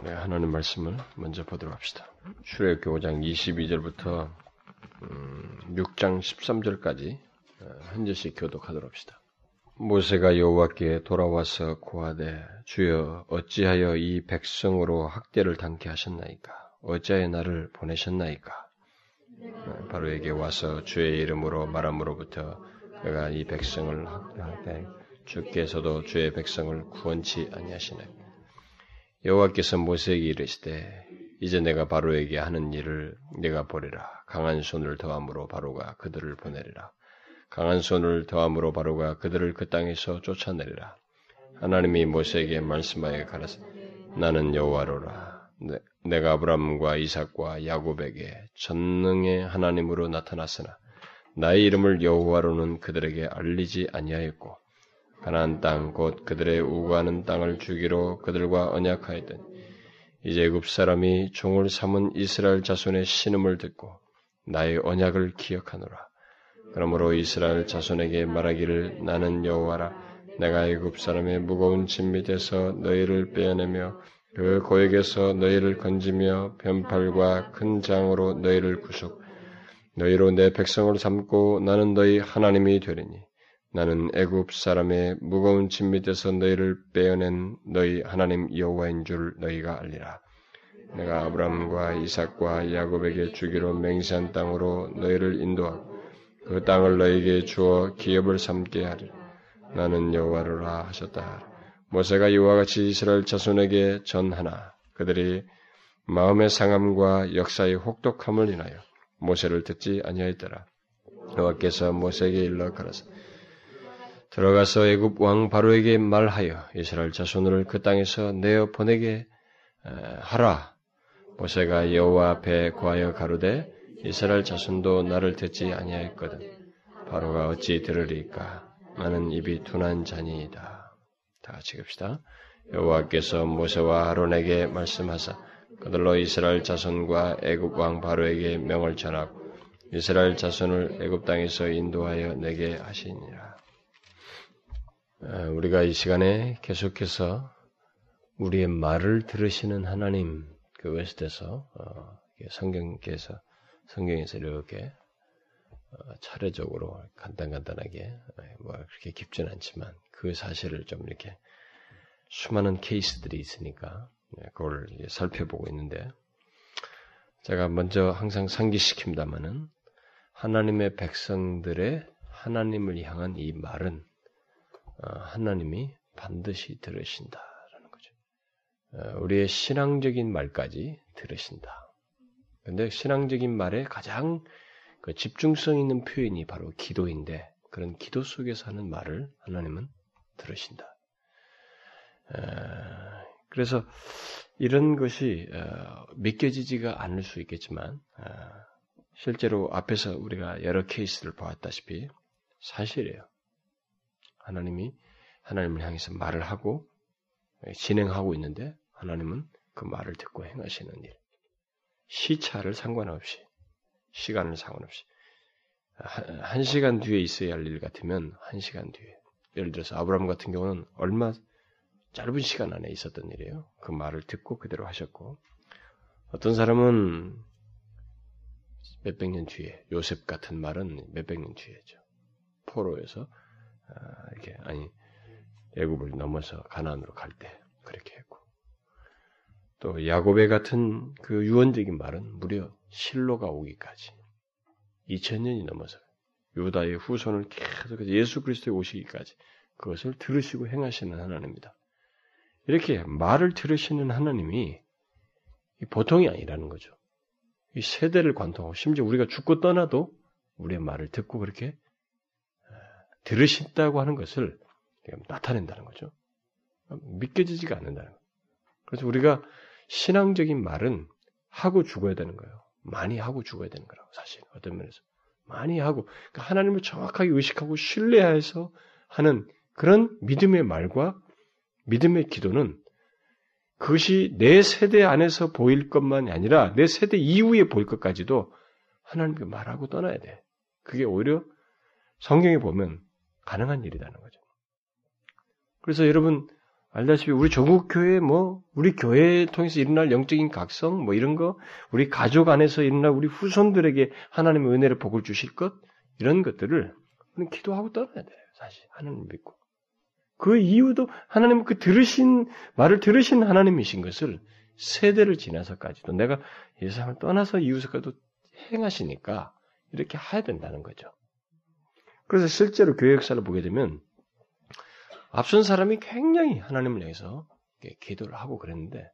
우리 하나님 말씀을 먼저 보도록 합시다. 출애굽기 5장 22절부터 6장 13절까지 한 절씩 교독하도록 합시다. 모세가 여호와께 돌아와서 고하되 주여 어찌하여 이 백성으로 학대를 당케 하셨나이까 어찌하여 나를 보내셨나이까 바로에게 와서 주의 이름으로 말함으로부터 그가 이 백성을 학대 주께서도 주의 백성을 구원치 아니하시나이까 여호와께서 모세에게 이르시되 이제 내가 바로에게 하는 일을 내가 보리라. 강한 손을 더함으로 바로가 그들을 보내리라. 강한 손을 더함으로 바로가 그들을 그 땅에서 쫓아내리라. 하나님이 모세에게 말씀하여 가라사 나는 여호와로라. 내, 가 아브라함과 이삭과 야곱에게 전능의 하나님으로 나타났으나 나의 이름을 여호와로는 그들에게 알리지 아니하였고 가나안 땅 곧 그들의 우구하는 땅을 주기로 그들과 언약하였더니 이제 애굽 사람이 종을 삼은 이스라엘 자손의 신음을 듣고 나의 언약을 기억하노라. 그러므로 이스라엘 자손에게 말하기를 나는 여호와라 내가 애굽 사람의 무거운 짐 밑에서 너희를 빼어내며 그 고액에서 너희를 건지며 변팔과 큰 장으로 너희를 구속 너희로 내 백성을 삼고 나는 너희 하나님이 되리니 나는 애굽 사람의 무거운 짐 밑에서 너희를 빼어낸 너희 하나님 여호와인 줄 너희가 알리라. 내가 아브라함과 이삭과 야곱에게 주기로 맹세한 땅으로 너희를 인도하고 그 땅을 너희에게 주어 기업을 삼게 하리라. 나는 여호와로라 하셨다. 모세가 이와 같이 이스라엘 자손에게 전하나 그들이 마음의 상함과 역사의 혹독함을 인하여 모세를 듣지 아니하였더라. 여호와께서 모세에게 일러 가라사 들어가서 애굽 왕 바로에게 말하여 이스라엘 자손을 그 땅에서 내어 보내게 하라. 모세가 여호와 앞에 구하여 가로되 이스라엘 자손도 나를 듣지 아니하였거든. 바로가 어찌 들으리까? 나는 입이 둔한 자니이다. 다 같이 읍시다. 여호와께서 모세와 아론에게 말씀하사 그들로 이스라엘 자손과 애굽 왕 바로에게 명을 전하고 이스라엘 자손을 애굽 땅에서 인도하여 내게 하시니라. 우리가 이 시간에 계속해서 우리의 말을 들으시는 하나님 그것에 대해서 어, 성경께서 성경에서 이렇게 어, 차례적으로 간단간단하게 뭐 그렇게 깊진 않지만 그 사실을 좀 이렇게 수많은 케이스들이 있으니까 네, 그걸 살펴보고 있는데 제가 먼저 항상 상기시킵니다마는 하나님의 백성들의 하나님을 향한 이 말은 어, 하나님이 반드시 들으신다라는 거죠. 어, 우리의 신앙적인 말까지 들으신다. 근데 신앙적인 말에 가장 그 집중성 있는 표현이 바로 기도인데 그런 기도 속에서 하는 말을 하나님은 들으신다. 어, 그래서 이런 것이 믿겨지지가 않을 수 있겠지만 실제로 앞에서 우리가 여러 케이스를 보았다시피 사실이에요. 하나님이 하나님을 향해서 말을 하고 진행하고 있는데 하나님은 그 말을 듣고 행하시는 일. 시차를 상관없이 시간을 상관없이 한 시간 뒤에 있어야 할 일 같으면 한 시간 뒤에 예를 들어서 아브라함 같은 경우는 얼마 짧은 시간 안에 있었던 일이에요. 그 말을 듣고 그대로 하셨고 어떤 사람은 몇백 년 뒤에 요셉 같은 말은 몇백 년 뒤에죠. 포로에서 아, 이렇게 아니 애굽을 넘어서 가나안으로 갈 때 그렇게 했고 또 야곱의 같은 그 유언적인 말은 무려 실로가 오기까지 2000년이 넘어서 유다의 후손을 계속해서 예수 그리스도에 오시기까지 그것을 들으시고 행하시는 하나님입니다. 이렇게 말을 들으시는 하나님이 보통이 아니라는 거죠. 이 세대를 관통하고 심지어 우리가 죽고 떠나도 우리의 말을 듣고 그렇게 들으신다고 하는 것을 나타낸다는 거죠. 믿겨지지가 않는다는 거예요. 그래서 우리가 신앙적인 말은 하고 죽어야 되는 거예요. 많이 하고 죽어야 되는 거라고 사실 어떤 면에서 많이 하고 그러니까 하나님을 정확하게 의식하고 신뢰해서 하는 그런 믿음의 말과 믿음의 기도는 그것이 내 세대 안에서 보일 것만이 아니라 내 세대 이후에 보일 것까지도 하나님께 말하고 떠나야 돼. 그게 오히려 성경에 보면 가능한 일이라는 거죠. 그래서 여러분 알다시피 우리 조국 교회 뭐 우리 교회 통해서 일어날 영적인 각성 뭐 이런 거 우리 가족 안에서 일어날 우리 후손들에게 하나님의 은혜를 복을 주실 것 이런 것들을 우리는 기도하고 떠나야 돼요. 사실 하나님 믿고 그 이유도 하나님 그 들으신 말을 들으신 하나님이신 것을 세대를 지나서까지도 내가 예상을 떠나서 이웃을까지도 행하시니까 이렇게 해야 된다는 거죠. 그래서 실제로 교회 역사를 보게 되면 앞선 사람이 굉장히 하나님을 향해서 기도를 하고 그랬는데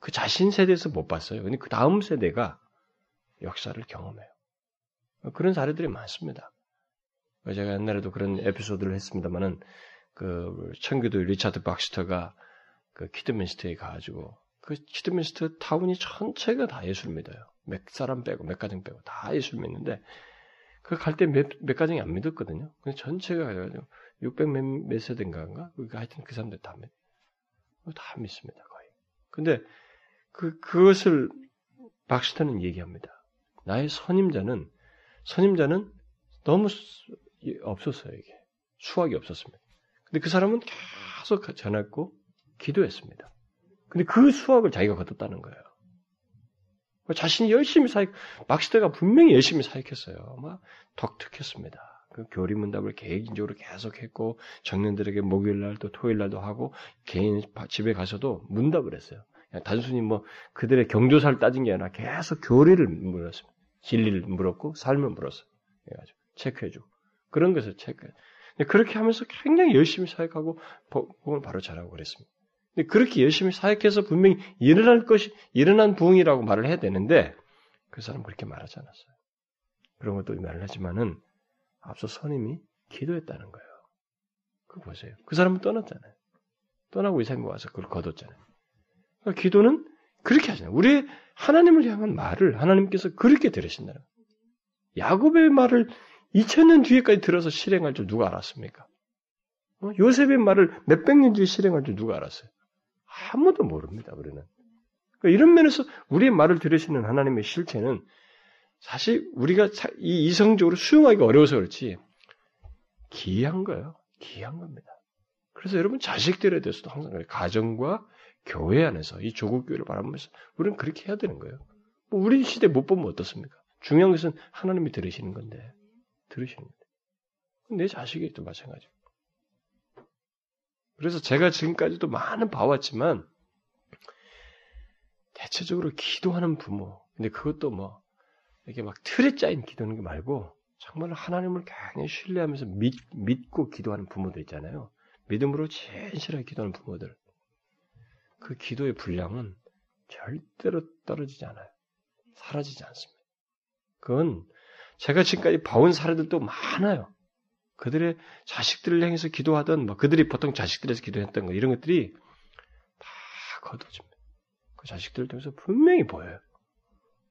그 자신 세대에서 못 봤어요. 근데 그 다음 세대가 역사를 경험해요. 그런 사례들이 많습니다. 제가 옛날에도 그런 에피소드를 했습니다만은 그 청교도 리차드 박스터가 그 키더민스터에 가가지고 그 키더민스터 타운이 전체가 다 예수 믿어요. 몇 사람 빼고 몇 가정 빼고 다 예수 믿는데 그 갈 때 몇 몇 가정이 안 믿었거든요. 근데 전체가 가지고 600 몇, 몇 세대인가인가? 그러니까 하여튼 그 사람들 다 믿, 다 믿습니다, 거의. 근데 그, 그것을 박스터는 얘기합니다. 나의 선임자는, 선임자는 너무 없었어요, 이게. 수학이 없었습니다. 근데 그 사람은 계속 전했고, 기도했습니다. 근데 그 수학을 자기가 거뒀다는 거예요. 자신이 열심히 사역, 박스터가 분명히 열심히 사역했어요. 막 독특했습니다. 그 교리 문답을 계획적으로 계속했고 청년들에게 목요일 날 또 토요일 날도 하고 개인 집에 가서도 문답을 했어요. 단순히 뭐 그들의 경조사를 따진 게 아니라 계속 교리를 물었습니다. 진리를 물었고 삶을 물었어요. 그래가지고 체크해주고 그런 것을 체크해. 그렇게 하면서 굉장히 열심히 사역하고 복음을 바로 잘하고 그랬습니다. 그렇게 열심히 사역해서 분명히 일어날 것이 일어난 부흥이라고 말을 해야 되는데 그 사람 그렇게 말하지 않았어요. 그런 것도 말을 하지만은 앞서 선임이 기도했다는 거예요. 그거 보세요. 그 사람은 떠났잖아요. 떠나고 이 사람이 와서 그걸 거뒀잖아요. 그러니까 기도는 그렇게 하잖아요. 우리 하나님을 향한 말을 하나님께서 그렇게 들으신다는 거예요. 야곱의 말을 2000년 뒤에까지 들어서 실행할 줄 누가 알았습니까? 어? 요셉의 말을 몇백 년 뒤에 실행할 줄 누가 알았어요? 아무도 모릅니다, 우리는. 그러니까 이런 면에서 우리의 말을 들으시는 하나님의 실체는 사실 우리가 이 이성적으로 수용하기가 어려워서 그렇지 기이한 거예요. 기이한 겁니다. 그래서 여러분 자식들에 대해서도 항상. 가정과 교회 안에서 이 조국 교회를 바라보면서 우리는 그렇게 해야 되는 거예요. 뭐 우리 시대 못 보면 어떻습니까? 중요한 것은 하나님이 들으시는 건데 들으시는 건데 내 자식이 또 마찬가지고. 그래서 제가 지금까지도 많은 봐왔지만 대체적으로 기도하는 부모 근데 그것도 뭐 이렇게 막 틀에 짜인 기도하는 게 말고 정말 하나님을 굉장히 신뢰하면서 믿, 믿고 기도하는 부모들 있잖아요. 믿음으로 진실하게 기도하는 부모들. 그 기도의 분량은 절대로 떨어지지 않아요. 사라지지 않습니다. 그건 제가 지금까지 봐온 사례들도 많아요. 그들의 자식들을 향해서 기도하던, 뭐 그들이 보통 자식들에서 기도했던 거, 이런 것들이 다 거둬집니다. 그 자식들을 통해서 분명히 보여요.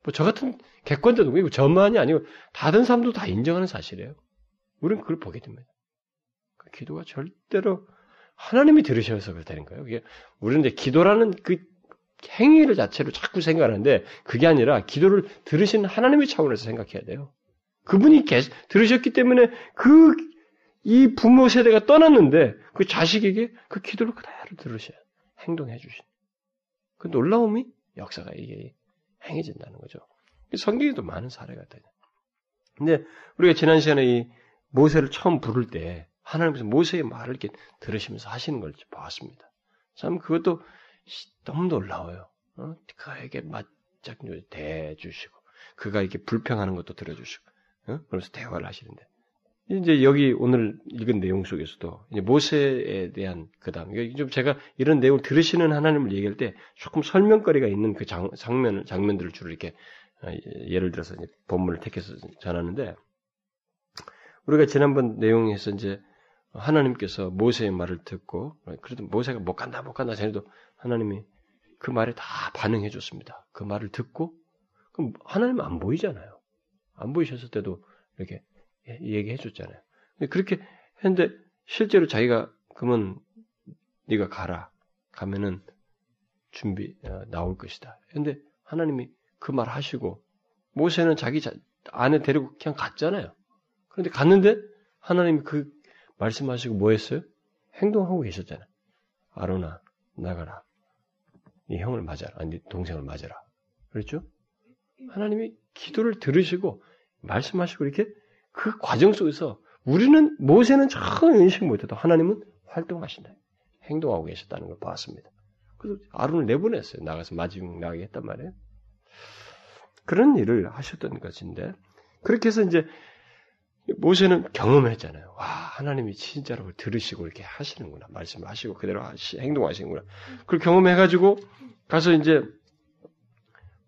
뭐 저 같은 객관적인 거고 저만이 아니고 다른 사람도 다 인정하는 사실이에요. 우리는 그걸 보게 됩니다. 그 기도가 절대로 하나님이 들으셔서 그렇다는 거예요. 이게 우리는 이제 기도라는 그 행위를 자체로 자꾸 생각하는데 그게 아니라 기도를 들으시는 하나님의 차원에서 생각해야 돼요. 그분이 계속 들으셨기 때문에 그 이 부모 세대가 떠났는데 그 자식에게 그 기도를 그대로 들으셔야 행동해 주신 그 놀라움이 역사가 이게 행해진다는 거죠. 성경에도 많은 사례가 있다. 근데 우리가 지난 시간에 이 모세를 처음 부를 때 하나님께서 모세의 말을 이렇게 들으시면서 하시는 걸 보았습니다. 참 그것도 너무 놀라워요. 어? 그에게 맞짝 대주시고 그가 이렇게 불평하는 것도 들어주시고 어? 그러면서 대화를 하시는데 이제 여기 오늘 읽은 내용 속에서도 모세에 대한 그다음 좀 제가 이런 내용을 들으시는 하나님을 얘기할 때 조금 설명거리가 있는 그 장, 장면 장면들을 주로 이렇게 어, 예를 들어서 본문을 택해서 전하는데 우리가 지난번 내용에서 이제 하나님께서 모세의 말을 듣고 그래도 모세가 못 간다 못 간다 전에도 하나님이 그 말에 다 반응해 줬습니다. 그 말을 듣고 그럼 하나님은 안 보이잖아요. 안 보이셨을 때도 이렇게 예, 얘기해 줬잖아요. 그렇게 했는데 실제로 자기가 그러면 네가 가라. 가면은 준비 어, 나올 것이다. 근데 하나님이 그 말 하시고 모세는 자기 아내 데리고 그냥 갔잖아요. 그런데 갔는데 하나님이 그 말씀하시고 뭐 했어요? 행동하고 계셨잖아요. 아로나 나가라. 이 형을 맞아라. 아니 동생을 맞아라. 그렇죠? 하나님이 기도를 들으시고 말씀하시고 이렇게 그 과정 속에서 우리는 모세는 전혀 인식 못해도 하나님은 활동하신다. 행동하고 계셨다는 걸 봤습니다. 그래서 아론을 내보냈어요. 나가서 마지막 나가게 했단 말이에요. 그런 일을 하셨던 것인데 그렇게 해서 이제 모세는 경험했잖아요. 와 하나님이 진짜로 들으시고 이렇게 하시는구나 말씀을 하시고 그대로 하시, 행동하시는구나. 그걸 경험해가지고 가서 이제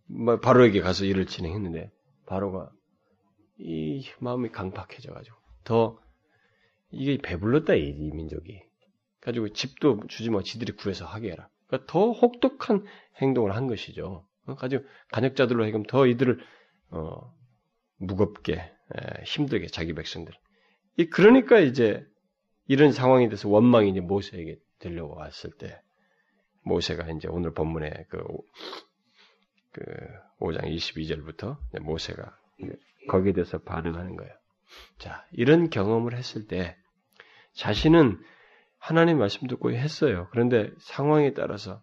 뭐 바로에게 가서 일을 진행했는데 바로가 이 마음이 강팍해져가지고 더 이게 배불렀다 이, 이 민족이 가지고 집도 주지 마 지들이 구해서 하게 해라. 그러니까 더 혹독한 행동을 한 것이죠. 어, 가지고 간역자들로 하여금 더 이들을 어, 무겁게 에, 힘들게 자기 백성들. 이 그러니까 이제 이런 상황에 대해서 원망이 이제 모세에게 들려왔을 때 모세가 이제 오늘 본문에 그, 그 5장 22절부터 모세가 거기에 대해서 반응하는 거예요. 자, 이런 경험을 했을 때 자신은 하나님 말씀 듣고 했어요. 그런데 상황에 따라서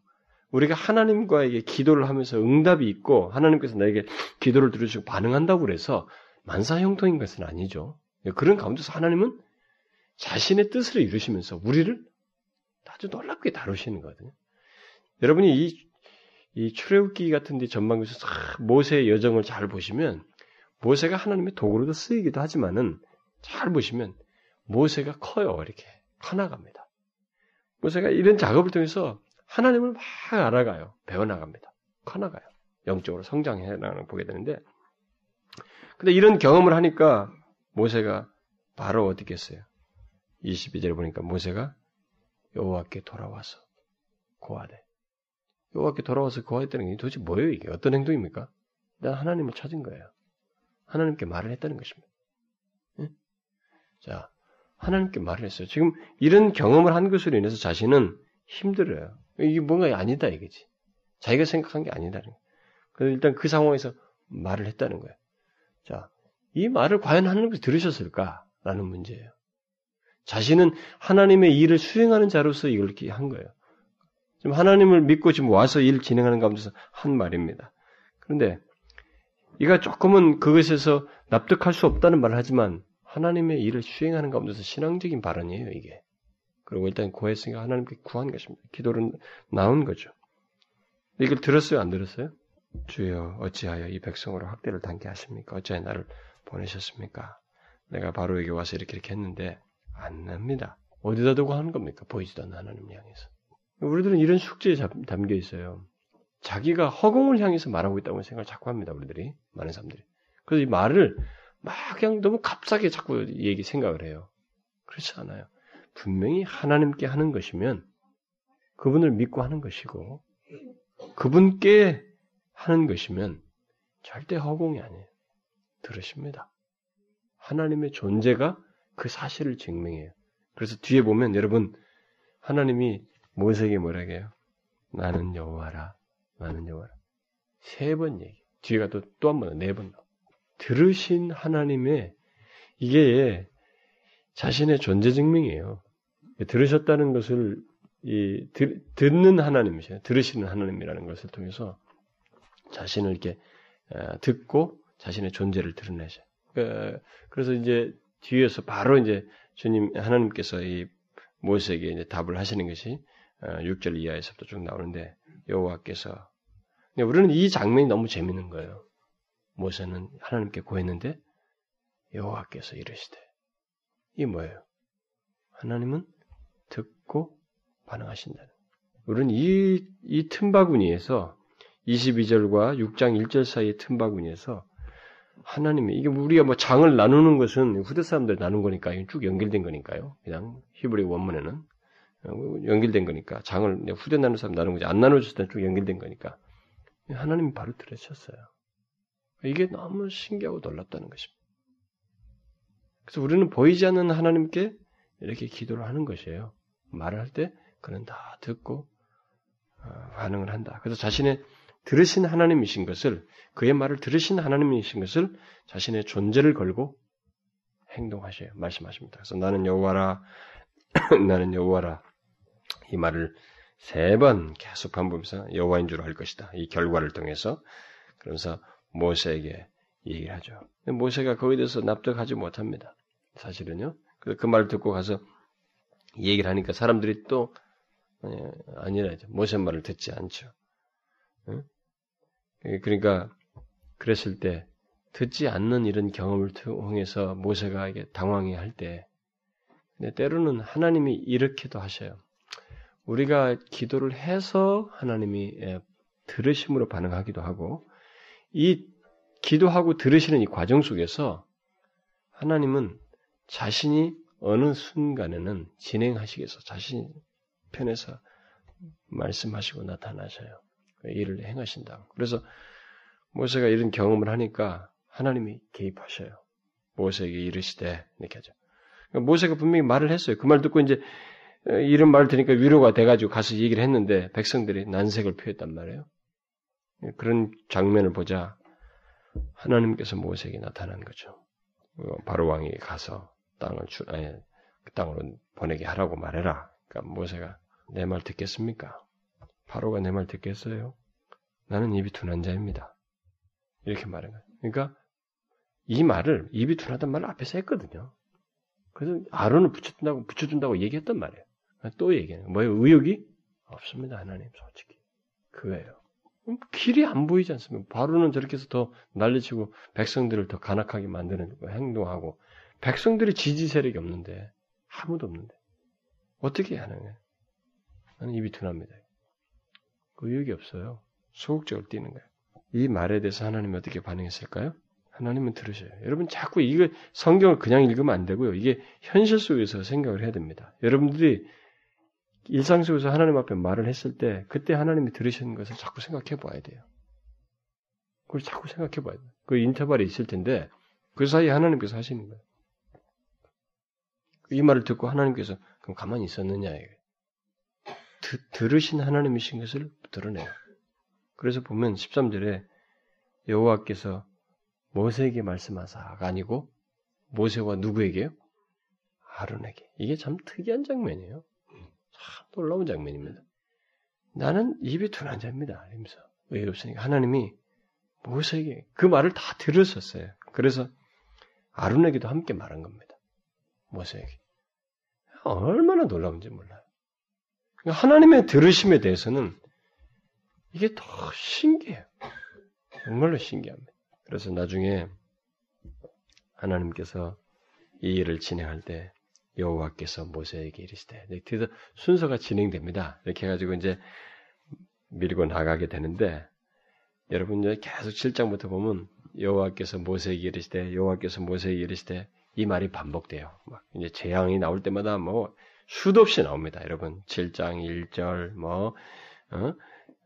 우리가 하나님과에게 기도를 하면서 응답이 있고 하나님께서 나에게 기도를 들으시고 반응한다고 그래서 만사형통인 것은 아니죠. 그런 가운데서 하나님은 자신의 뜻을 이루시면서 우리를 아주 놀랍게 다루시는 거거든요. 여러분이 이, 이 출애굽기 같은 데 전망에서 모세의 여정을 잘 보시면 모세가 하나님의 도구로도 쓰이기도 하지만은 잘 보시면 모세가 커요. 이렇게 커나갑니다. 모세가 이런 작업을 통해서 하나님을 막 알아가요. 배워나갑니다. 커나가요. 영적으로 성장해 나가는 걸 보게 되는데 근데 이런 경험을 하니까 모세가 바로 어떻게 했어요? 22절에 보니까 모세가 여호와께 돌아와서 고하되 여호와께 돌아와서 고하했다는 게 도대체 뭐예요 이게 어떤 행동입니까? 난 하나님을 찾은 거예요. 하나님께 말을 했다는 것입니다. 예? 자, 하나님께 말을 했어요. 지금 이런 경험을 한 것으로 인해서 자신은 힘들어요. 이게 뭔가 아니다 이거지. 자기가 생각한 게 아니다는 거예요. 그래서 일단 그 상황에서 말을 했다는 거예요. 자, 이 말을 과연 하나님께서 들으셨을까라는 문제예요. 자신은 하나님의 일을 수행하는 자로서 이걸 이렇게 한 거예요. 지금 하나님을 믿고 지금 와서 일 진행하는 가운데서 한 말입니다. 그런데 이가 조금은 그것에서 납득할 수 없다는 말을 하지만 하나님의 일을 수행하는 가운데서 신앙적인 발언이에요, 이게. 그리고 일단 고했으니까 하나님께 구한 것입니다. 기도를 나온 거죠. 이걸 들었어요, 안 들었어요? 주여, 어찌하여 이 백성으로 학대를 당케 하십니까? 어찌하여 나를 보내셨습니까? 내가 바로 여기 와서 이렇게 이렇게 했는데, 안 납니다. 어디다 두고 하는 겁니까? 보이지도 않는 하나님 향해서. 우리들은 이런 숙제에 담겨 있어요. 자기가 허공을 향해서 말하고 있다고 생각을 자꾸 합니다. 우리들이 많은 사람들이. 그래서 이 말을 막 그냥 너무 값싸게 자꾸 얘기 생각을 해요. 그렇지 않아요. 분명히 하나님께 하는 것이면 그분을 믿고 하는 것이고 그분께 하는 것이면 절대 허공이 아니에요. 들으십니다. 하나님의 존재가 그 사실을 증명해요. 그래서 뒤에 보면 여러분 하나님이 모세에게 뭐라고 해요? 나는 여호와라. 나는 여호와라. 세번 얘기. 뒤에가 또 또 한 번, 네 번. 들으신 하나님의 이게 자신의 존재 증명이에요. 들으셨다는 것을 이 들, 듣는 하나님이세요. 들으시는 하나님이라는 것을 통해서 자신을 이렇게 듣고 자신의 존재를 드러내셔. 그, 그래서 이제 뒤에서 바로 이제 주님 하나님께서 이 모세에게 이제 답을 하시는 것이 6절 어, 이하에서부터 쭉 나오는데 여호와께서 우리는 이 장면이 너무 재밌는 거예요. 모세는 하나님께 구했는데 여호와께서 이르시되 이게 뭐예요? 하나님은 듣고 반응하신다는. 우리는 이, 이 틈바구니에서 22절과 6장 1절 사이의 틈바구니에서 하나님이 이게 우리가 뭐 장을 나누는 것은 후대 사람들 나눈 거니까 쭉 연결된 거니까요. 그냥 히브리 원문에는 어, 연결된 거니까 장을 후대 나누는 사람 나눈 거지 안 나눠줬을 때는 쭉 연결된 거니까 하나님이 바로 들으셨어요. 이게 너무 신기하고 놀랍다는 것입니다. 그래서 우리는 보이지 않는 하나님께 이렇게 기도를 하는 것이에요. 말을 할 때 그는 다 듣고 어, 반응을 한다. 그래서 자신의 들으신 하나님이신 것을 그의 말을 들으신 하나님이신 것을 자신의 존재를 걸고 행동하셔요. 말씀하십니다. 그래서 나는 여호와라 나는 여호와라 이 말을 세 번 계속 반복해서 여호와인 줄 알 것이다. 이 결과를 통해서 그러면서 모세에게 얘기를 하죠. 모세가 거기에 대해서 납득하지 못합니다. 사실은요. 그 말을 듣고 가서 얘기를 하니까 사람들이 또 아니라 모세 말을 듣지 않죠. 그러니까 그랬을 때 듣지 않는 이런 경험을 통해서 모세가 이게 당황해 할 때, 근데 때로는 하나님이 이렇게도 하셔요. 우리가 기도를 해서 하나님이 예, 들으심으로 반응하기도 하고, 이 기도하고 들으시는 이 과정 속에서 하나님은 자신이 어느 순간에는 진행하시겠어. 자신 편에서 말씀하시고 나타나셔요. 일을 행하신다. 그래서 모세가 이런 경험을 하니까 하나님이 개입하셔요. 모세에게 이르시되 이렇게 하죠. 그러니까 모세가 분명히 말을 했어요. 그 말 듣고 이제 이런 말을 들으니까 위로가 돼가지고 가서 얘기를 했는데 백성들이 난색을 표했단 말이에요. 그런 장면을 보자 하나님께서 모세에게 나타난 거죠. 바로 왕이 가서 땅을 주, 아니, 그 땅으로 보내게 하라고 말해라. 그러니까 모세가 내 말 듣겠습니까? 바로가 내 말 듣겠어요? 나는 입이 둔한 자입니다. 이렇게 말한 거예요. 그러니까 이 말을 입이 둔하단 말을 앞에서 했거든요. 그래서 아론을 붙여준다고 붙여준다고 얘기했단 말이에요. 또 얘기해요. 뭐예요? 의욕이 없습니다. 하나님 솔직히 그거예요. 길이 안 보이지 않습니까? 바로는 저렇게 해서 더 난리치고 백성들을 더 간악하게 만드는 행동하고 백성들이 지지 세력이 없는데 아무도 없는데 어떻게 하는 거예요? 나는 입이 둔합니다. 의욕이 없어요. 소극적으로 뛰는 거예요. 이 말에 대해서 하나님이 어떻게 반응했을까요? 하나님은 들으셔요. 여러분 자꾸 이거 성경을 그냥 읽으면 안 되고요. 이게 현실 속에서 생각을 해야 됩니다. 여러분들이 일상 속에서 하나님 앞에 말을 했을 때 그때 하나님이 들으시는 것을 자꾸 생각해 봐야 돼요. 그걸 자꾸 생각해 봐야 돼요. 그 인터벌이 있을 텐데 그 사이에 하나님께서 하시는 거예요. 이 말을 듣고 하나님께서 그럼 가만히 있었느냐 이게. 들으신 하나님이신 것을 드러내요. 그래서 보면 13절에 여호와께서 모세에게 말씀하사가 아니고 모세와 누구에게요? 아론에게. 이게 참 특이한 장면이에요. 참 놀라운 장면입니다. 나는 입이 둔한 자입니다. 이러면서 왜 없으니까 하나님이 모세에게 그 말을 다 들었었어요. 그래서 아론에게도 함께 말한 겁니다. 모세에게. 얼마나 놀라운지 몰라요. 그러니까 하나님의 들으심에 대해서는 이게 더 신기해요. 정말로 신기합니다. 그래서 나중에 하나님께서 이 일을 진행할 때 여호와께서 모세에게 이르시되 그래서 순서가 진행됩니다. 이렇게 해가지고 이제 밀고 나가게 되는데 여러분 이제 계속 7장부터 보면 여호와께서 모세에게 이르시되 여호와께서 모세에게 이르시되 이 말이 반복돼요. 막 이제 재앙이 나올 때마다 뭐 수도 없이 나옵니다. 여러분 7장 1절 뭐 어?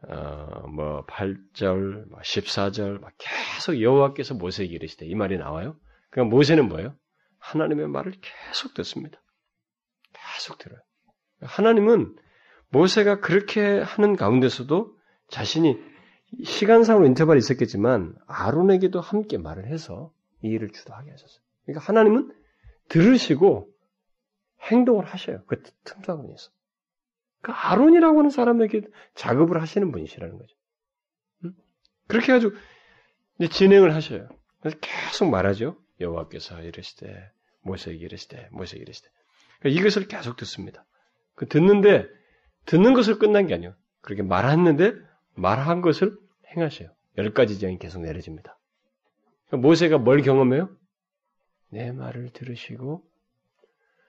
어, 뭐 8절, 14절 뭐 계속 여호와께서 모세에게 이르시되 이 말이 나와요. 그러니까 모세는 뭐예요? 하나님의 말을 계속 듣습니다. 계속 들어요. 하나님은 모세가 그렇게 하는 가운데서도 자신이 시간상으로 인터벌이 있었겠지만 아론에게도 함께 말을 해서 이 일을 주도하게 하셨어요. 그러니까 하나님은 들으시고 행동을 하셔요. 그 틈사군에서. 그 아론이라고 하는 사람에게 작업을 하시는 분이시라는 거죠. 그렇게 해가지고 진행을 하셔요. 그래서 계속 말하죠. 여호와께서 이르시되 모세에게 이르시되 모세에게 이르시되 그러니까 이것을 계속 듣습니다. 그 듣는데 듣는 것을 끝난 게 아니에요. 그렇게 말했는데 말한 것을 행하셔요. 열 가지 재앙이 계속 내려집니다. 그러니까 모세가 뭘 경험해요? 내 말을 들으시고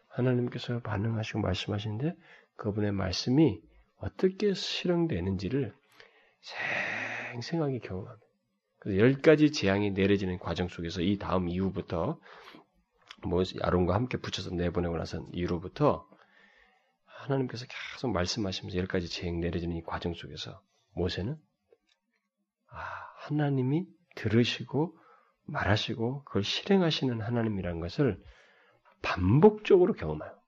하나님께서 반응하시고 말씀하시는데 그분의 말씀이 어떻게 실행되는지를 생생하게 경험합니다. 그래서 열 가지 재앙이 내려지는 과정 속에서 이 다음 이후부터 뭐 아론과 함께 붙여서 내보내고 나선 이후로부터 하나님께서 계속 말씀하시면서 열 가지 재앙 내려지는 이 과정 속에서 모세는 아 하나님이 들으시고 말하시고 그걸 실행하시는 하나님이라는 것을 반복적으로 경험해요.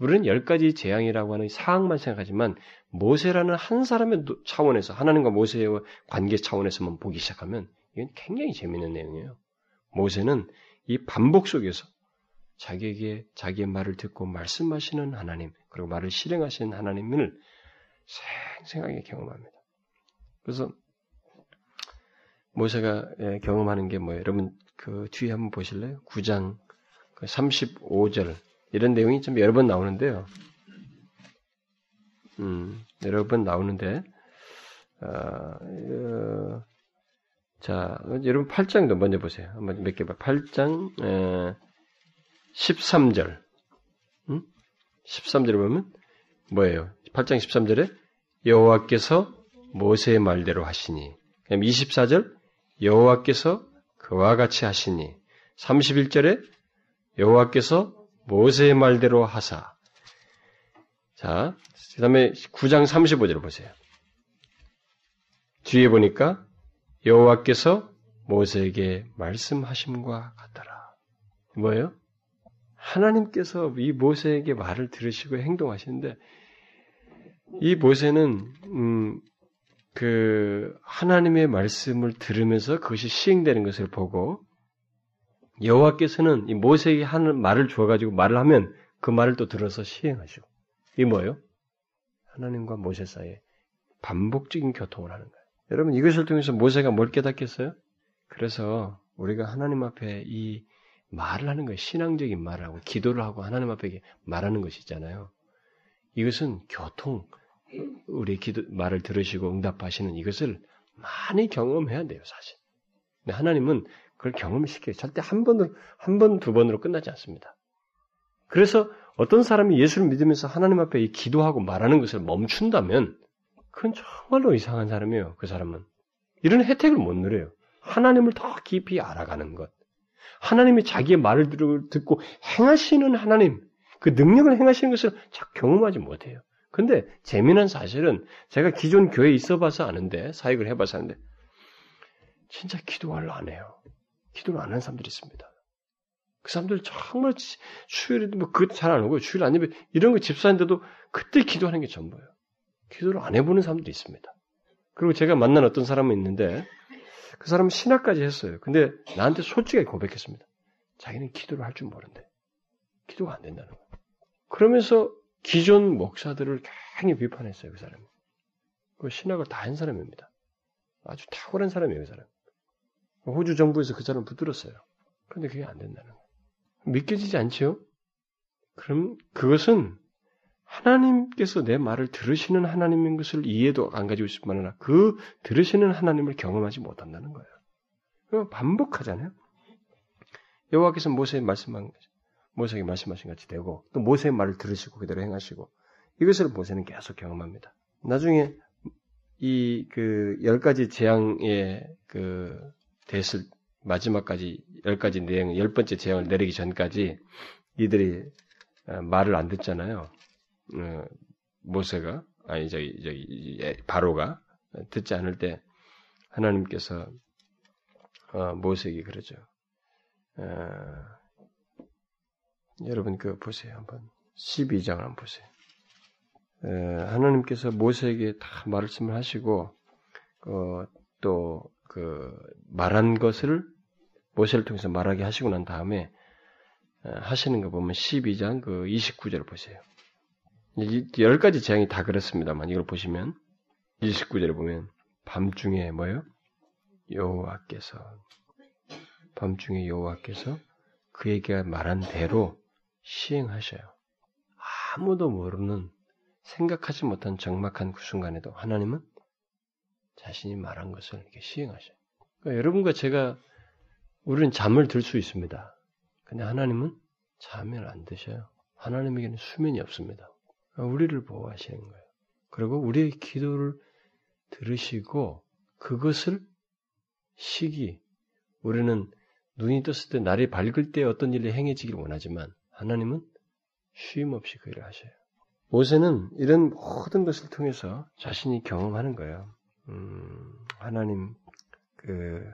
우리는 열 가지 재앙이라고 하는 사항만 생각하지만 모세라는 한 사람의 차원에서 하나님과 모세의 관계 차원에서만 보기 시작하면 이건 굉장히 재미있는 내용이에요. 모세는 이 반복 속에서 자기에게 자기의 말을 듣고 말씀하시는 하나님 그리고 말을 실행하시는 하나님을 생생하게 경험합니다. 그래서 모세가 예, 경험하는 게 뭐예요? 여러분 그 뒤에 한번 보실래요? 9장 35절 그 이런 내용이 좀 여러 번 나오는데요. 음, 여러 번 나오는데 어, 어, 자, 여러분 8장도 먼저 보세요. 한번 몇 개 봐. 8장 에, 13절. 음? 13절에 보면 뭐예요? 8장 13절에 여호와께서 모세의 말대로 하시니. 그럼 24절 여호와께서 그와 같이 하시니. 31절에 여호와께서 모세의 말대로 하사. 자, 그 다음에 9장 35절을 보세요. 뒤에 보니까 여호와께서 모세에게 말씀하심과 같더라. 뭐예요? 하나님께서 이 모세에게 말을 들으시고 행동하시는데 이 모세는 음, 그 하나님의 말씀을 들으면서 그것이 시행되는 것을 보고 여호와께서는 이 모세에게 하는 말을 주어가지고 말을 하면 그 말을 또 들어서 시행하시고 이 뭐예요? 하나님과 모세 사이에 반복적인 교통을 하는 거예요. 여러분 이것을 통해서 모세가 뭘 깨닫겠어요? 그래서 우리가 하나님 앞에 이 말을 하는 거예요. 신앙적인 말을 하고 기도를 하고 하나님 앞에 말하는 것이 있잖아요. 이것은 교통, 우리 기도, 말을 들으시고 응답하시는 이것을 많이 경험해야 돼요, 사실. 근데 하나님은 그걸 경험시켜요. 절대 한 번으로, 한 번, 두 번으로 끝나지 않습니다. 그래서 어떤 사람이 예수를 믿으면서 하나님 앞에 기도하고 말하는 것을 멈춘다면 그건 정말로 이상한 사람이에요. 그 사람은. 이런 혜택을 못 누려요. 하나님을 더 깊이 알아가는 것. 하나님이 자기의 말을 듣고 행하시는 하나님, 그 능력을 행하시는 것을 자꾸 경험하지 못해요. 근데 재미난 사실은 제가 기존 교회에 있어 봐서 아는데, 사역을 해 봐서 아는데, 진짜 기도를 안 해요. 기도를 안 하는 사람들이 있습니다. 그 사람들 정말 수요일에도 뭐 그것 잘안 오고, 주일 안 예배, 이런 거 집사인데도 그때 기도하는 게 전부예요. 기도를 안 해보는 사람도 있습니다. 그리고 제가 만난 어떤 사람은 있는데 그 사람은 신학까지 했어요. 근데 나한테 솔직하게 고백했습니다. 자기는 기도를 할 줄 모른대. 기도가 안 된다는 거예요. 그러면서 기존 목사들을 굉장히 비판했어요. 그 사람이. 그 신학을 다 한 사람입니다. 아주 탁월한 사람이에요. 그 사람. 호주 정부에서 그 사람 붙들었어요. 그런데 그게 안 된다는 거예요. 믿겨지지 않지요? 그럼 그것은 하나님께서 내 말을 들으시는 하나님인 것을 이해도 안 가지고 있을 뿐만 아니라 그 들으시는 하나님을 경험하지 못한다는 거예요. 반복하잖아요. 여호와께서 모세에 말씀한 모세에게 말씀하신 같이 되고 또 모세의 말을 들으시고 그대로 행하시고 이것을 모세는 계속 경험합니다. 나중에 이 그 열 가지 재앙의 그 됐을 마지막까지 열 가지 내용 열 번째 재앙을 내리기 전까지 이들이 어, 말을 안 듣잖아요. 어, 모세가 아니 저기 저기 바로가 듣지 않을 때 하나님께서 어, 모세에게 그러죠. 어, 여러분 그 보세요 한번 12장을 한번 보세요. 에, 하나님께서 모세에게 다 말씀을 하시고 어, 또 그 말한 것을 모세를 통해서 말하게 하시고 난 다음에 하시는 거 보면 12장 그 29절 보세요. 열 가지 재앙이 다 그렇습니다만 이걸 보시면 29절에 보면 밤중에 뭐요? 여호와께서 밤중에 여호와께서 그에게 말한 대로 시행하셔요. 아무도 모르는 생각하지 못한 정막한 그 순간에도 하나님은 자신이 말한 것을 이렇게 시행하셔요. 그러니까 여러분과 제가 우리는 잠을 들 수 있습니다. 근데 하나님은 잠을 안 드셔요. 하나님에게는 수면이 없습니다. 우리를 보호하시는 거예요. 그리고 우리의 기도를 들으시고 그것을 시기 우리는 눈이 떴을 때 날이 밝을 때 어떤 일이 행해지기를 원하지만 하나님은 쉼 없이 그 일을 하셔요. 모세는 이런 모든 것을 통해서 자신이 경험하는 거예요. 음, 하나님 그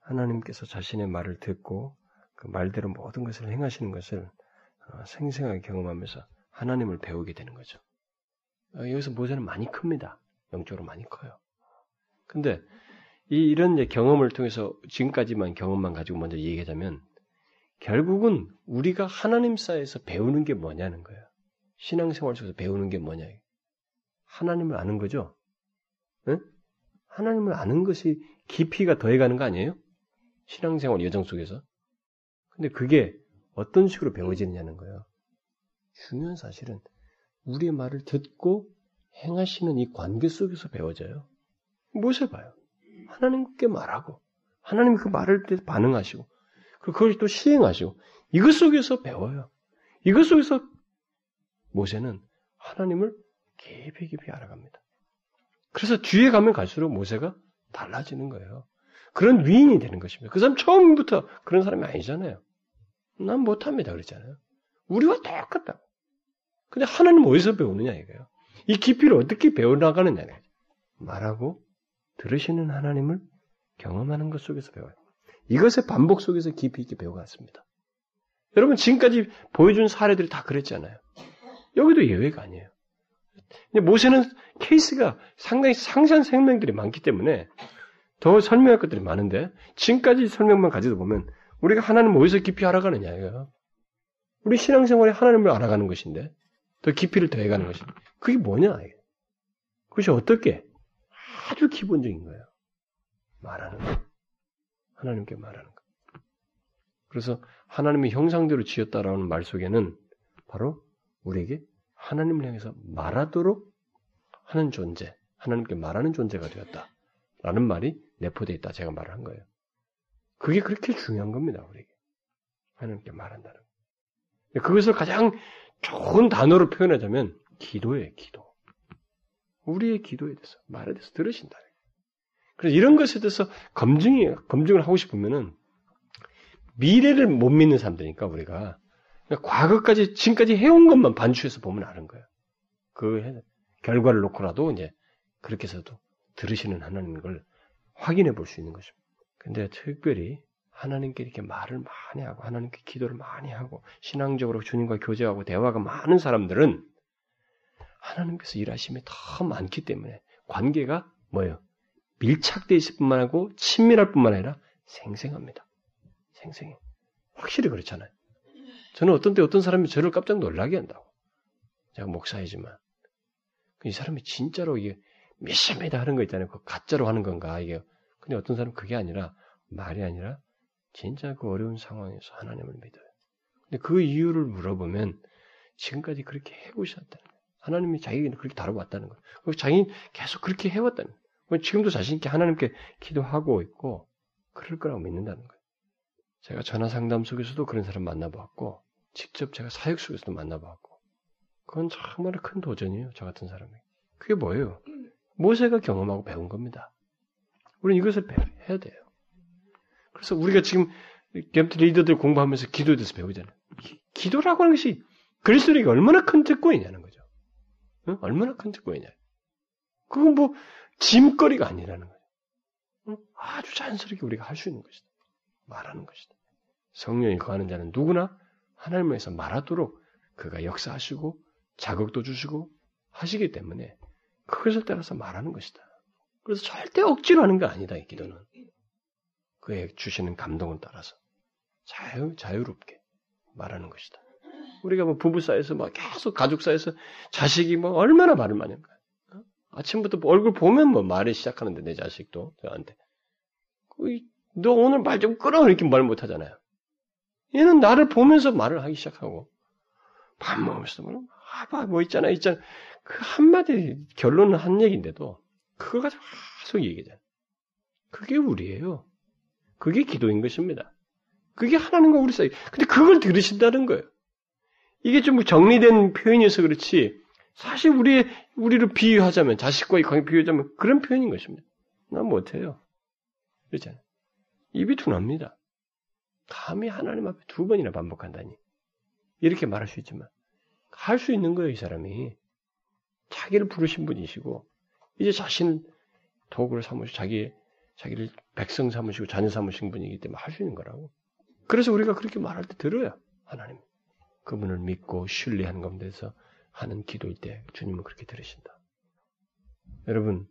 하나님께서 자신의 말을 듣고 그 말대로 모든 것을 행하시는 것을 어, 생생하게 경험하면서 하나님을 배우게 되는 거죠. 어, 여기서 모세는 많이 큽니다. 영적으로 많이 커요. 근데 이 이런 경험을 통해서 지금까지만 경험만 가지고 먼저 얘기하자면 결국은 우리가 하나님 사이에서 배우는 게 뭐냐는 거예요. 신앙생활 속에서 배우는 게 뭐냐. 하나님을 아는 거죠. 네? 하나님을 아는 것이 깊이가 더해가는 거 아니에요? 신앙생활 여정 속에서. 근데 그게 어떤 식으로 배워지느냐는 거예요. 중요한 사실은 우리의 말을 듣고 행하시는 이 관계 속에서 배워져요. 무엇을 봐요? 하나님께 말하고 하나님이 그 말을 때 반응하시고 그걸 또 시행하시고 이것 속에서 배워요. 이것 속에서 모세는 하나님을 깊이 깊이 알아갑니다. 그래서 뒤에 가면 갈수록 모세가 달라지는 거예요. 그런 위인이 되는 것입니다. 그 사람 처음부터 그런 사람이 아니잖아요. 난 못합니다. 그랬잖아요. 우리와 똑같다고. 근데 하나님 어디서 배우느냐 이거예요. 이 깊이를 어떻게 배워나가느냐. 말하고 들으시는 하나님을 경험하는 것 속에서 배워요. 이것의 반복 속에서 깊이 있게 배워갔습니다. 여러분 지금까지 보여준 사례들이 다 그랬잖아요. 여기도 예외가 아니에요. 모세는 케이스가 상당히 상세한 생명들이 많기 때문에 더 설명할 것들이 많은데 지금까지 설명만 가지고 보면 우리가 하나님 어디서 깊이 알아가느냐 이거요. 우리 신앙생활에 하나님을 알아가는 것인데 더 깊이를 더해가는 것이 그게 뭐냐 이게. 그것이 어떻게 아주 기본적인 거예요. 말하는 거. 하나님께 말하는 거. 그래서 하나님의 형상대로 지었다라는 말 속에는 바로 우리에게 하나님을 향해서 말하도록 하는 존재, 하나님께 말하는 존재가 되었다. 라는 말이 내포되어 있다. 제가 말을 한 거예요. 그게 그렇게 중요한 겁니다. 우리에게. 하나님께 말한다는 거. 그것을 가장 좋은 단어로 표현하자면 기도예요, 기도. 우리의 기도에 대해서, 말에 대해서 들으신다. 그래서 이런 것에 대해서 검증이, 검증을 하고 싶으면은 미래를 못 믿는 사람들이니까 우리가 과거까지, 지금까지 해온 것만 반추해서 보면 아는 거예요. 그 결과를 놓고라도 이제 그렇게 해서도 들으시는 하나님 걸 확인해 볼 수 있는 것입니다. 근데 특별히 하나님께 이렇게 말을 많이 하고 하나님께 기도를 많이 하고 신앙적으로 주님과 교제하고 대화가 많은 사람들은 하나님께서 일하심이 더 많기 때문에 관계가 뭐예요? 밀착되어 있을 뿐만 아니고 친밀할 뿐만 아니라 생생합니다. 생생해. 확실히 그렇잖아요. 저는 어떤 때 어떤 사람이 저를 깜짝 놀라게 한다고. 제가 목사이지만 이 사람이 진짜로 이게 몇십메다 하는 거 있잖아요. 그 가짜로 하는 건가 이게. 근데 어떤 사람은 그게 아니라 말이 아니라 진짜 그 어려운 상황에서 하나님을 믿어요. 근데 그 이유를 물어보면 지금까지 그렇게 해오셨다는 거예요. 하나님이 자기는 그렇게 다뤄왔다는 거예요. 자기는 계속 그렇게 해왔다는 거예요. 지금도 자신있게 하나님께 기도하고 있고 그럴 거라고 믿는다는 거예요. 제가 전화 상담 속에서도 그런 사람 만나보았고 직접 제가 사역 속에서도 만나보았고 그건 정말 큰 도전이에요. 저 같은 사람이. 그게 뭐예요? 모세가 경험하고 배운 겁니다. 우리는 이것을 해야 돼요. 그래서 우리가 지금 겜트 리더들 공부하면서 기도에 대해서 배우잖아요. 기, 도라고 하는 것이 그리스도에게 얼마나 큰 특권이냐는 거죠. 응? 얼마나 큰 특권이냐. 그건 뭐 짐거리가 아니라는 거예요. 응? 아주 자연스럽게 우리가 할 수 있는 것이다. 말하는 것이다. 성령이 거하는 자는 누구나 하나님에서 말하도록 그가 역사하시고 자극도 주시고 하시기 때문에 그것을 따라서 말하는 것이다. 그래서 절대 억지로 하는 게 아니다, 이 기도는. 그의 주시는 감동을 따라서 자유, 자유롭게 말하는 것이다. 우리가 뭐 부부 사이에서 막 계속 가족 사이에서 자식이 뭐 얼마나 말을 많이 한가. 어? 아침부터 얼굴 보면 뭐 말을 시작하는데 내 자식도 저한테 너 오늘 말좀 끊어 이렇게 말 못하잖아요. 얘는 나를 보면서 말을 하기 시작하고 밥 먹으면서 뭐, 아, 뭐 있잖아, 있잖아. 그 한마디 결론은 한 얘기인데도 그거 가지고 계속 얘기잖아. 그게 우리예요. 그게 기도인 것입니다. 그게 하나님과 우리 사이. 근데 그걸 들으신다는 거예요. 이게 좀 정리된 표현이어서 그렇지. 사실 우리 우리를 비유하자면 자식과의 관계 비유하자면 그런 표현인 것입니다. 난 못해요. 그렇잖아요. 입이 둔합니다. 감히 하나님 앞에 두 번이나 반복한다니. 이렇게 말할 수 있지만 할 수 있는 거예요, 이 사람이. 자기를 부르신 분이시고 이제 자신 도구를 삼으시고 자기 자기를 백성 삼으시고 자녀 삼으신 분이기 때문에 할 수 있는 거라고. 그래서 우리가 그렇게 말할 때 들어요. 하나님. 그분을 믿고 신뢰하는 가운데서 하는 기도일 때 주님은 그렇게 들으신다. 여러분,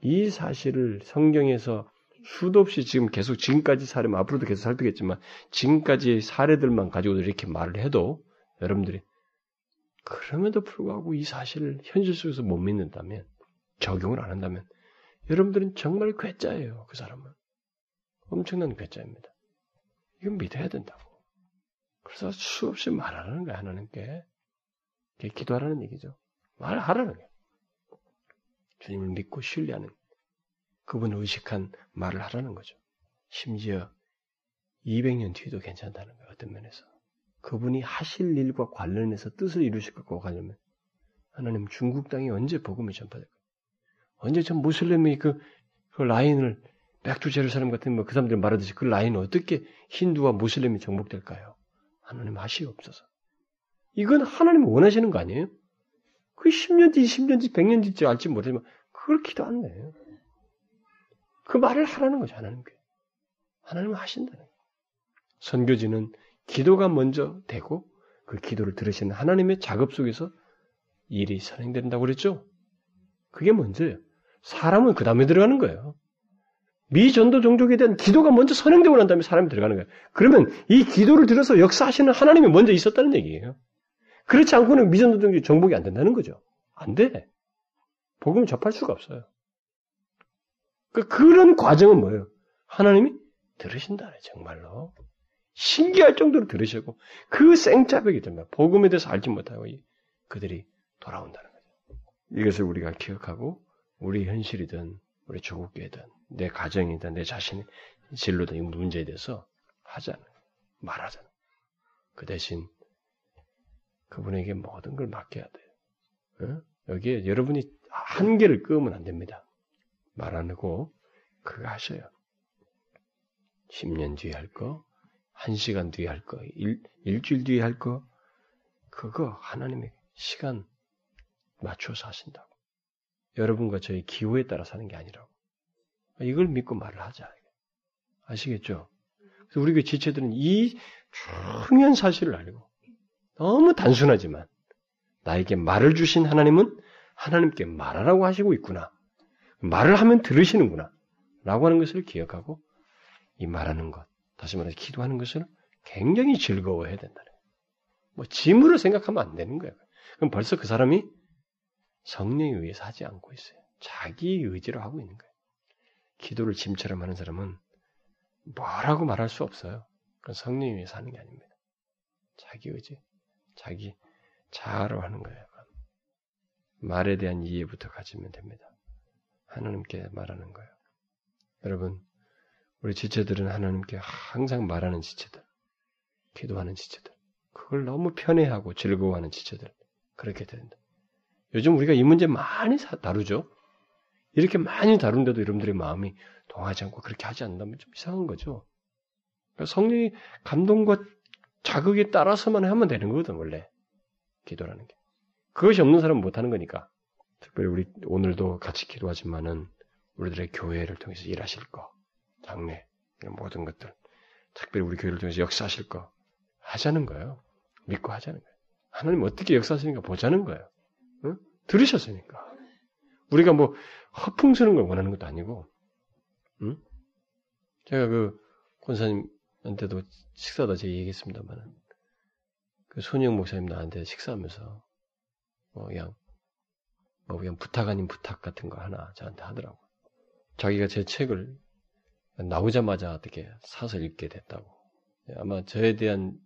이 사실을 성경에서 수도 없이 지금 계속 지금까지 사례, 앞으로도 계속 살피겠지만 지금까지 사례들만 가지고도 이렇게 말을 해도 여러분들이 그럼에도 불구하고 이 사실을 현실 속에서 못 믿는다면, 적용을 안 한다면, 여러분들은 정말 괴짜예요, 그 사람은. 엄청난 괴짜입니다. 이건 믿어야 된다고. 그래서 수없이 말하라는 거야, 하나님께. 기도하라는 얘기죠. 말하라는 거야. 주님을 믿고 신뢰하는, 그분을 의식한 말을 하라는 거죠. 심지어 200년 뒤도 괜찮다는 거예요, 어떤 면에서. 그분이 하실 일과 관련해서 뜻을 이루실 것과 가려면 하나님 중국 땅이 언제 복음이 전파될까? 언제 전 무슬림이 그, 그 라인을 백두 제루살렘 같은 뭐 그 사람들이 말하듯이 그 라인을 어떻게 힌두와 무슬림이 정복될까요? 하나님 하시옵소서. 이건 하나님 원하시는 거 아니에요? 그 10년 뒤, 20년 뒤, 100년 뒤지 알지 못하지만 그걸 기도한대요. 그 말을 하라는 거죠, 하나님께. 하나님은 하신다는 거예요. 선교지는 기도가 먼저 되고 그 기도를 들으시는 하나님의 작업 속에서 일이 선행된다고 그랬죠? 그게 먼저예요. 사람은 그 다음에 들어가는 거예요. 미전도 종족에 대한 기도가 먼저 선행되고 난 다음에 사람이 들어가는 거예요. 그러면 이 기도를 들어서 역사하시는 하나님이 먼저 있었다는 얘기예요. 그렇지 않고는 미전도 종족 정복이 안 된다는 거죠. 안 돼. 복음을 접할 수가 없어요. 그 그런 과정은 뭐예요? 하나님이 들으신다, 정말로. 신기할 정도로 들으시고, 그 생짜배기 때문에 복음에 대해서 알지 못하고 그들이 돌아온다는 거죠. 이것을 우리가 기억하고, 우리 현실이든, 우리 조국교회든, 내 가정이든, 내 자신의 진로든 이 문제에 대해서 하자는, 말하자는. 그 대신, 그분에게 모든 걸 맡겨야 돼요. 어? 여기에 여러분이 한계를 끄면 안 됩니다. 말 안 하고, 그거 하셔요. 10년 뒤에 할 거, 1시간 뒤에 할 거, 일, 일주일 뒤에 할 거, 그거 하나님의 시간 맞춰서 하신다고. 여러분과 저희 기호에 따라 사는 게 아니라고. 이걸 믿고 말을 하자. 아시겠죠? 그래서 우리 그 지체들은 이 중요한 사실을 알고 너무 단순하지만 나에게 말을 주신 하나님은 하나님께 말하라고 하시고 있구나. 말을 하면 들으시는구나. 라고 하는 것을 기억하고 이 말하는 것, 다시 말해서 기도하는 것을 굉장히 즐거워해야 된다. 뭐 짐으로 생각하면 안 되는 거예요. 그럼 벌써 그 사람이 성령에 의해서 하지 않고 있어요. 자기 의지로 하고 있는 거예요. 기도를 짐처럼 하는 사람은 뭐라고 말할 수 없어요. 그건 성령에 의해서 하는 게 아닙니다. 자기 의지, 자기 자아로 하는 거예요. 말에 대한 이해부터 가지면 됩니다. 하나님께 말하는 거예요. 여러분, 우리 지체들은 하나님께 항상 말하는 지체들, 기도하는 지체들, 그걸 너무 편해하고 즐거워하는 지체들, 그렇게 된다. 요즘 우리가 이 문제 많이 다루죠? 이렇게 많이 다룬데도 여러분들의 마음이 동하지 않고 그렇게 하지 않는다면 좀 이상한 거죠. 그러니까 성령의 감동과 자극에 따라서만 하면 되는 거거든, 원래. 기도라는 게. 그것이 없는 사람은 못하는 거니까. 특별히 우리 오늘도 같이 기도하지만은 우리들의 교회를 통해서 일하실 거, 장례, 이런 모든 것들, 특별히 우리 교회를 통해서 역사하실 거 하자는 거예요. 믿고 하자는 거예요. 하나님 어떻게 역사하시는가 보자는 거예요. 응? 들으셨으니까. 우리가 뭐 허풍스러운 걸 원하는 것도 아니고, 응? 제가 그 권사님한테도 식사도 제가 얘기했습니다만, 그 손영 목사님 나한테 식사하면서 뭐 그냥 뭐 그냥 부탁 아닌 부탁 같은 거 하나 저한테 하더라고. 자기가 제 책을 나오자마자 어떻게 사서 읽게 됐다고. 아마 저에 대한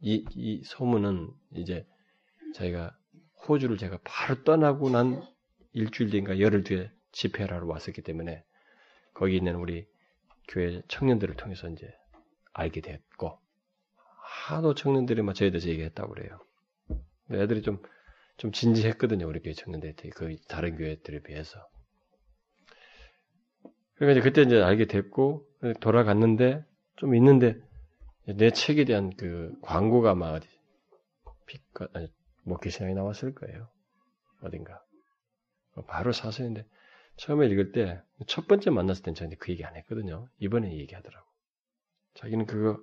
이, 이 소문은 이제 자기가 호주를 제가 바로 떠나고 난 일주일 뒤인가 열흘 뒤에 집회를 하러 왔었기 때문에 거기 있는 우리 교회 청년들을 통해서 이제 알게 됐고 하도 청년들이 막 저에 대해서 얘기했다고 그래요. 애들이 좀, 좀 진지했거든요. 우리 교회 청년들한테. 그 다른 교회들에 비해서. 그러니까 이제 그때 이제 알게 됐고 돌아갔는데 좀 있는데 내 책에 대한 그 광고가 막 어디 빛과 아니 목회신앙에 나왔을 거예요. 어딘가 바로 사서 했는데 처음에 읽을 때 첫 번째 만났을 땐 저한테 그 얘기 안 했거든요. 이번에 얘기하더라고. 자기는 그거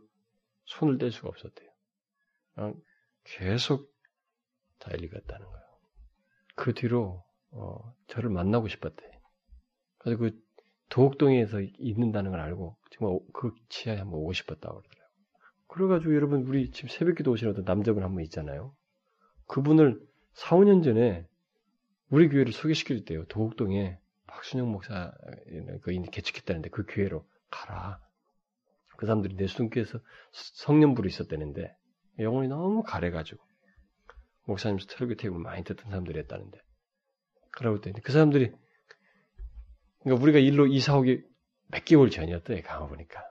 손을 뗄 수가 없었대요. 계속 다 읽었다는 거예요. 그 뒤로 어, 저를 만나고 싶었대. 그래서 그 도곡동에서 있는다는 걸 알고 정말 그 지하에 한번 오고 싶었다고 그러더라고요. 그래가지고 여러분 우리 지금 새벽기도 오시는 어떤 남자분 한 분 있잖아요. 그분을 4, 5년 전에 우리 교회를 소개시켜줬대요. 도곡동에 박순영 목사 그 개척했다는데 그 교회로 가라. 그 사람들이 내 수dun교에서 성년부로 있었다는데 영혼이 너무 가래가지고 목사님 설교 테이블 많이 듣던 사람들이 했다는데 그러고 있더니 그 사람들이 그러니까 우리가 일로 이사 오기 몇 개월 전이었대 강화 보니까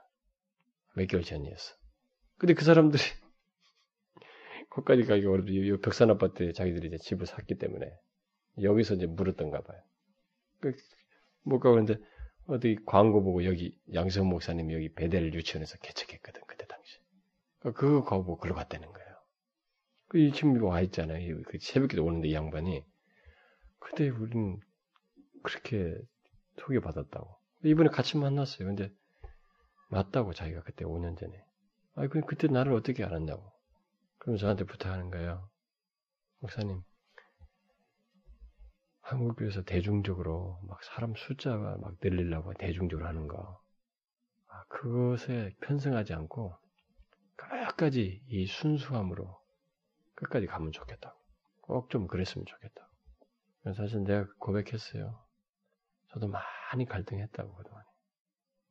몇 개월 전이었어. 근데 그 사람들이 거기까지 가기 어렵지. 벽산 아파트에 자기들이 이제 집을 샀기 때문에 여기서 이제 물었던가 봐요. 그, 못 가고 근데 어디 광고 보고 여기 양성 목사님 여기 베델 유치원에서 개척했거든 그때 당시. 그거 뭐 글로 갔다는 거예 요. 그 지금 와 있잖아요. 그 새벽에 오는데 이 양반이 그때 우리는 그렇게 소개받았다고. 이번에 같이 만났어요. 근데 맞다고 자기가 그때 5년 전에. 아니 그 그때 나를 어떻게 알았냐고. 그럼 저한테 부탁하는 거예요. 목사님, 한국교회에서 대중적으로 막 사람 숫자가 막 늘리려고 대중적으로 하는 거. 아, 그것에 편승하지 않고 끝까지 이 순수함으로 끝까지 가면 좋겠다고. 꼭 좀 그랬으면 좋겠다고. 사실 내가 고백했어요. 저도 많이 갈등했다고 그동안.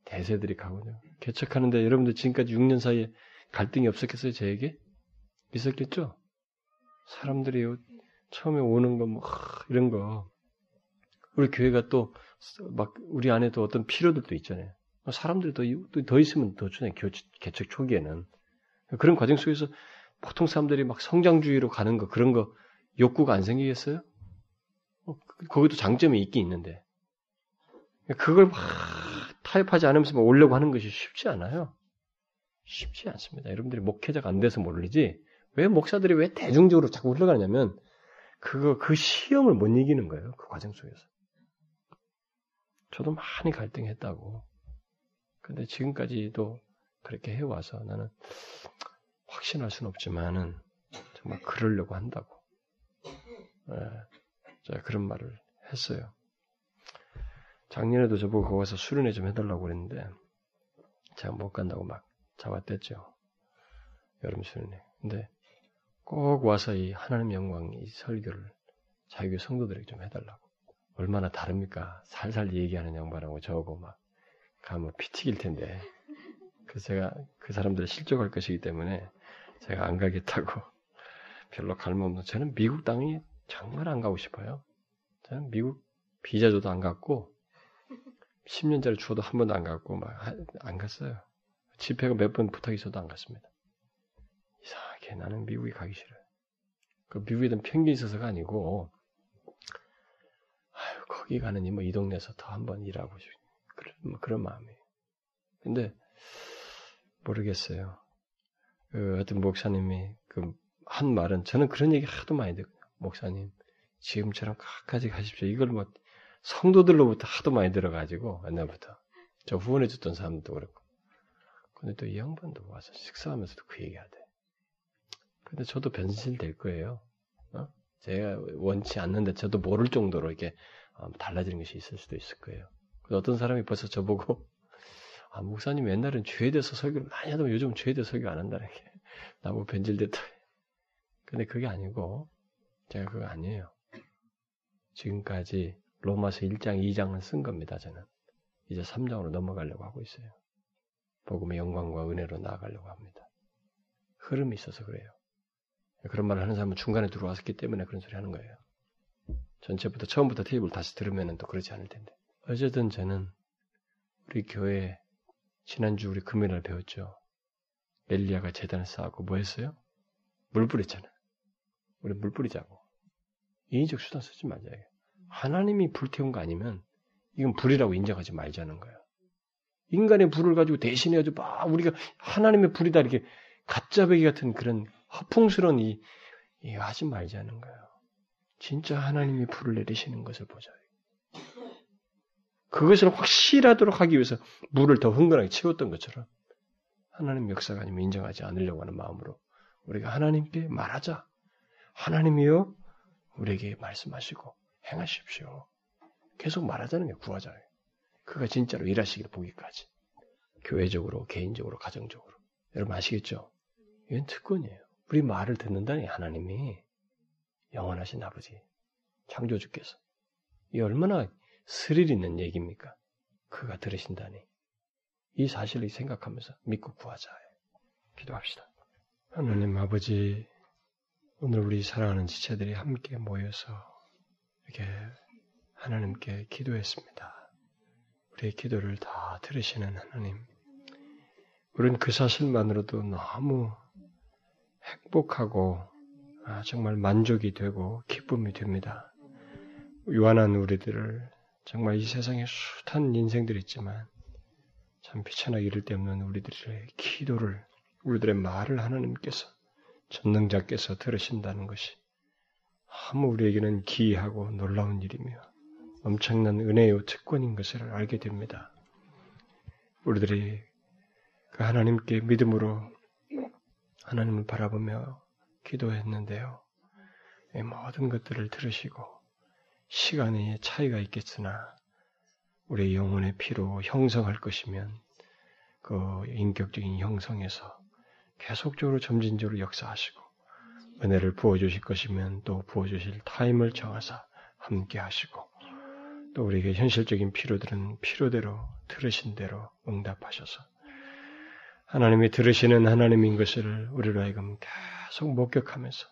대세들이 가거든요. 개척하는데 여러분들 지금까지 6년 사이에 갈등이 없었겠어요, 저에게? 있었겠죠? 사람들이 처음에 오는 거, 뭐, 이런 거. 우리 교회가 또, 막, 우리 안에 도 어떤 필요들도 있잖아요. 사람들이 더, 더 있으면 더 좋네, 개척 초기에는. 그런 과정 속에서 보통 사람들이 막 성장주의로 가는 거, 그런 거, 욕구가 안 생기겠어요? 어, 거기도 장점이 있긴 있는데. 그걸 막 타협하지 않으면서 뭐 오려고 하는 것이 쉽지 않아요. 쉽지 않습니다. 여러분들이 목회자가 안 돼서 모르지, 왜 목사들이 왜 대중적으로 자꾸 흘러가냐면, 그거, 그 시험을 못 이기는 거예요. 그 과정 속에서. 저도 많이 갈등했다고. 근데 지금까지도 그렇게 해와서 나는 확신할 수는 없지만은 정말 그러려고 한다고. 예, 제가 그런 말을 했어요. 작년에도 저보고 거기서 수련회 좀 해달라고 그랬는데 제가 못 간다고 막 잡아댔죠. 여름 수련회. 근데 꼭 와서 이 하나님 영광 이 설교를 자기 성도들에게 좀 해달라고. 얼마나 다릅니까? 살살 얘기하는 양반하고 저하고 막 가면 피 튀길 텐데. 그래서 제가 그 사람들을 실족할 것이기 때문에 제가 안 가겠다고 별로 갈모없는 저는 미국 땅이 정말 안 가고 싶어요. 저는 미국 비자 줘도 안 갔고 10년짜리 주어도 한 번도 안 갔고 막 안 갔어요. 집회가 몇 번 부탁이 있어도 안 갔습니다. 이상하게 나는 미국에 가기 싫어요. 그 미국에 대한 편견이 있어서가 아니고 아유 거기 가느니 뭐 이 동네에서 더 한 번 일하고 싶 그런 뭐 그런 마음이에요. 근데 모르겠어요. 그 어떤 목사님이 그 한 말은 저는 그런 얘기 하도 많이 듣고 목사님 지금처럼 끝까지 가십시오. 이걸 뭐 성도들로부터 하도 많이 들어가지고 옛날부터 저 후원해 줬던 사람도 그렇고 근데 또 이 양반도 와서 식사하면서도 그 얘기하대. 근데 저도 변신될 거예요. 어? 제가 원치 않는데 저도 모를 정도로 이렇게 어, 달라지는 것이 있을 수도 있을 거예요. 어떤 사람이 벌써 저보고 아, 목사님 옛날엔 죄에 대해서 설교를 많이 하다가 요즘 죄에 대해서 설교 안 한다는 게 나보고 변질됐다. 근데 그게 아니고 제가 그거 아니에요. 지금까지 로마서 1장, 2장을 쓴 겁니다, 저는. 이제 3장으로 넘어가려고 하고 있어요. 복음의 영광과 은혜로 나아가려고 합니다. 흐름이 있어서 그래요. 그런 말을 하는 사람은 중간에 들어왔기 때문에 그런 소리 하는 거예요. 전체부터 처음부터 테이블 다시 들으면 또 그러지 않을 텐데. 어쨌든 저는 우리 교회 지난주 우리 금요일 날 배웠죠. 엘리야가 재단을 쌓고 뭐 했어요? 물 뿌렸잖아요. 우리 물 뿌리자고. 인위적 수단 쓰지 말자. 하나님이 불태운 거 아니면 이건 불이라고 인정하지 말자는 거예요. 인간의 불을 가지고 대신해가지고 막 우리가 하나님의 불이다 이렇게 가짜배기 같은 그런 허풍스러운 이, 이 하지 말자는 거예요. 진짜 하나님이 불을 내리시는 것을 보자. 그것을 확실하도록 하기 위해서 물을 더 흥건하게 채웠던 것처럼 하나님 역사가 아니면 인정하지 않으려고 하는 마음으로 우리가 하나님께 말하자. 하나님이요 우리에게 말씀하시고 행하십시오. 계속 말하자는 게 구하자예요. 그가 진짜로 일하시길 보기까지. 교회적으로, 개인적으로, 가정적으로. 여러분 아시겠죠? 이건 특권이에요. 우리 말을 듣는다니 하나님이 영원하신 아버지, 창조주께서. 이 얼마나 스릴 있는 얘기입니까? 그가 들으신다니. 이 사실을 생각하면서 믿고 구하자. 기도합시다. 하나님 아버지, 오늘 우리 사랑하는 지체들이 함께 모여서 이렇게 하나님께 기도했습니다. 우리의 기도를 다 들으시는 하나님. 우리는 그 사실만으로도 너무 행복하고 아, 정말 만족이 되고 기쁨이 됩니다. 유한한 우리들을 정말 이 세상에 숱한 인생들이 있지만 참 비천하기 이를 데 없는 우리들의 기도를 우리들의 말을 하나님께서 전능자께서 들으신다는 것이 아무 우리에게는 기이하고 놀라운 일이며 엄청난 은혜요 특권인 것을 알게 됩니다. 우리들이 그 하나님께 믿음으로 하나님을 바라보며 기도했는데요. 모든 것들을 들으시고 시간의 차이가 있겠으나 우리의 영혼의 피로 형성할 것이면 그 인격적인 형성에서 계속적으로 점진적으로 역사하시고 은혜를 부어주실 것이면 또 부어주실 타임을 정하사 함께 하시고 또 우리에게 현실적인 필요들은 필요대로 들으신 대로 응답하셔서 하나님이 들으시는 하나님인 것을 우리로 하여금 계속 목격하면서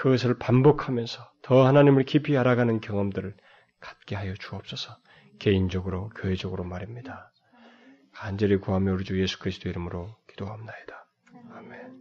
그것을 반복하면서 더 하나님을 깊이 알아가는 경험들을 갖게 하여 주옵소서 개인적으로 교회적으로 말입니다. 간절히 구하며 우리 주 예수 그리스도 이름으로 기도합나이다. 아멘.